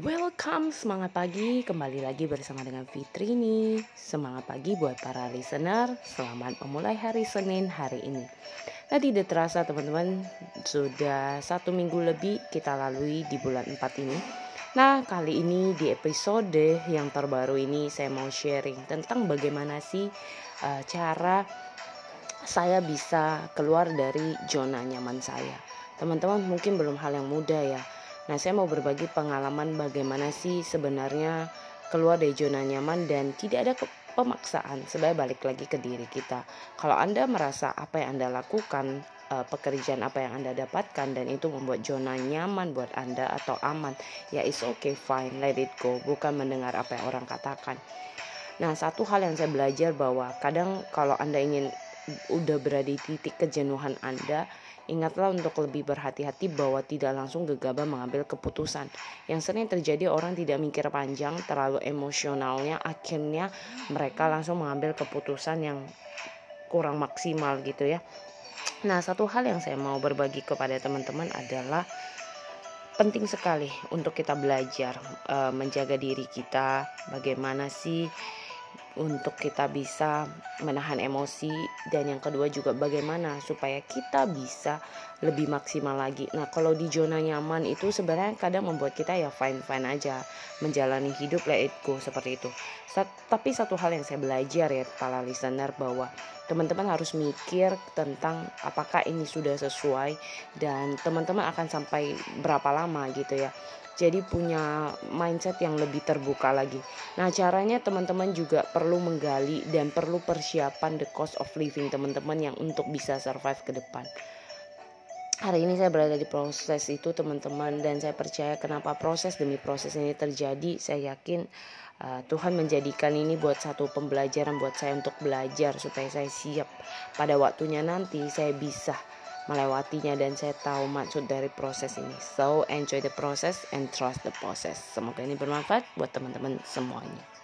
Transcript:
Welcome semangat pagi. Kembali lagi bersama dengan Fitri nih. Semangat pagi buat para listener. Selamat memulai hari Senin hari ini. Nah tidak terasa teman-teman Sudah satu minggu lebih kita lalui di bulan 4 ini. Nah kali ini di episode yang terbaru ini Saya mau sharing tentang bagaimana sih uh, cara saya bisa keluar dari zona nyaman saya. Teman-teman mungkin belum hal yang mudah ya Nah, saya mau berbagi pengalaman bagaimana sih sebenarnya keluar dari zona nyaman dan tidak ada pemaksaan sebagai balik lagi ke diri kita. Kalau Anda merasa apa yang Anda lakukan, eh, pekerjaan apa yang Anda dapatkan dan itu membuat zona nyaman buat Anda atau aman, ya it's okay fine, let it go, bukan mendengar apa yang orang katakan. Nah, satu hal yang saya belajar bahwa kadang kalau Anda ingin udah berada di titik kejenuhan Anda, Ingatlah untuk lebih berhati-hati bahwa tidak langsung gegabah mengambil keputusan. Yang sering terjadi orang tidak mikir panjang, terlalu emosionalnya, akhirnya mereka langsung mengambil keputusan yang kurang maksimal gitu ya. Nah, satu hal yang saya mau berbagi kepada teman-teman adalah penting sekali untuk kita belajar uh, menjaga diri kita. Bagaimana sih untuk kita bisa menahan emosi dan yang kedua juga bagaimana supaya kita bisa lebih maksimal lagi. Nah, kalau di zona nyaman itu sebenarnya kadang membuat kita ya fine-fine aja menjalani hidup let it go seperti itu. tapi satu hal yang saya belajar ya para listener bahwa teman-teman harus mikir tentang apakah ini sudah sesuai dan teman-teman akan sampai berapa lama gitu ya jadi punya mindset yang lebih terbuka lagi. Nah, caranya teman-teman juga perlu menggali dan perlu persiapan the cost of living teman-teman yang untuk bisa survive ke depan. Hari ini saya berada di proses itu teman-teman dan saya percaya kenapa proses demi proses ini terjadi. Saya yakin uh, Tuhan menjadikan ini buat satu pembelajaran buat saya untuk belajar supaya saya siap pada waktunya nanti saya bisa melewatinya dan saya tahu maksud dari proses ini. So enjoy the process and trust the process. Semoga ini bermanfaat buat teman-teman semuanya.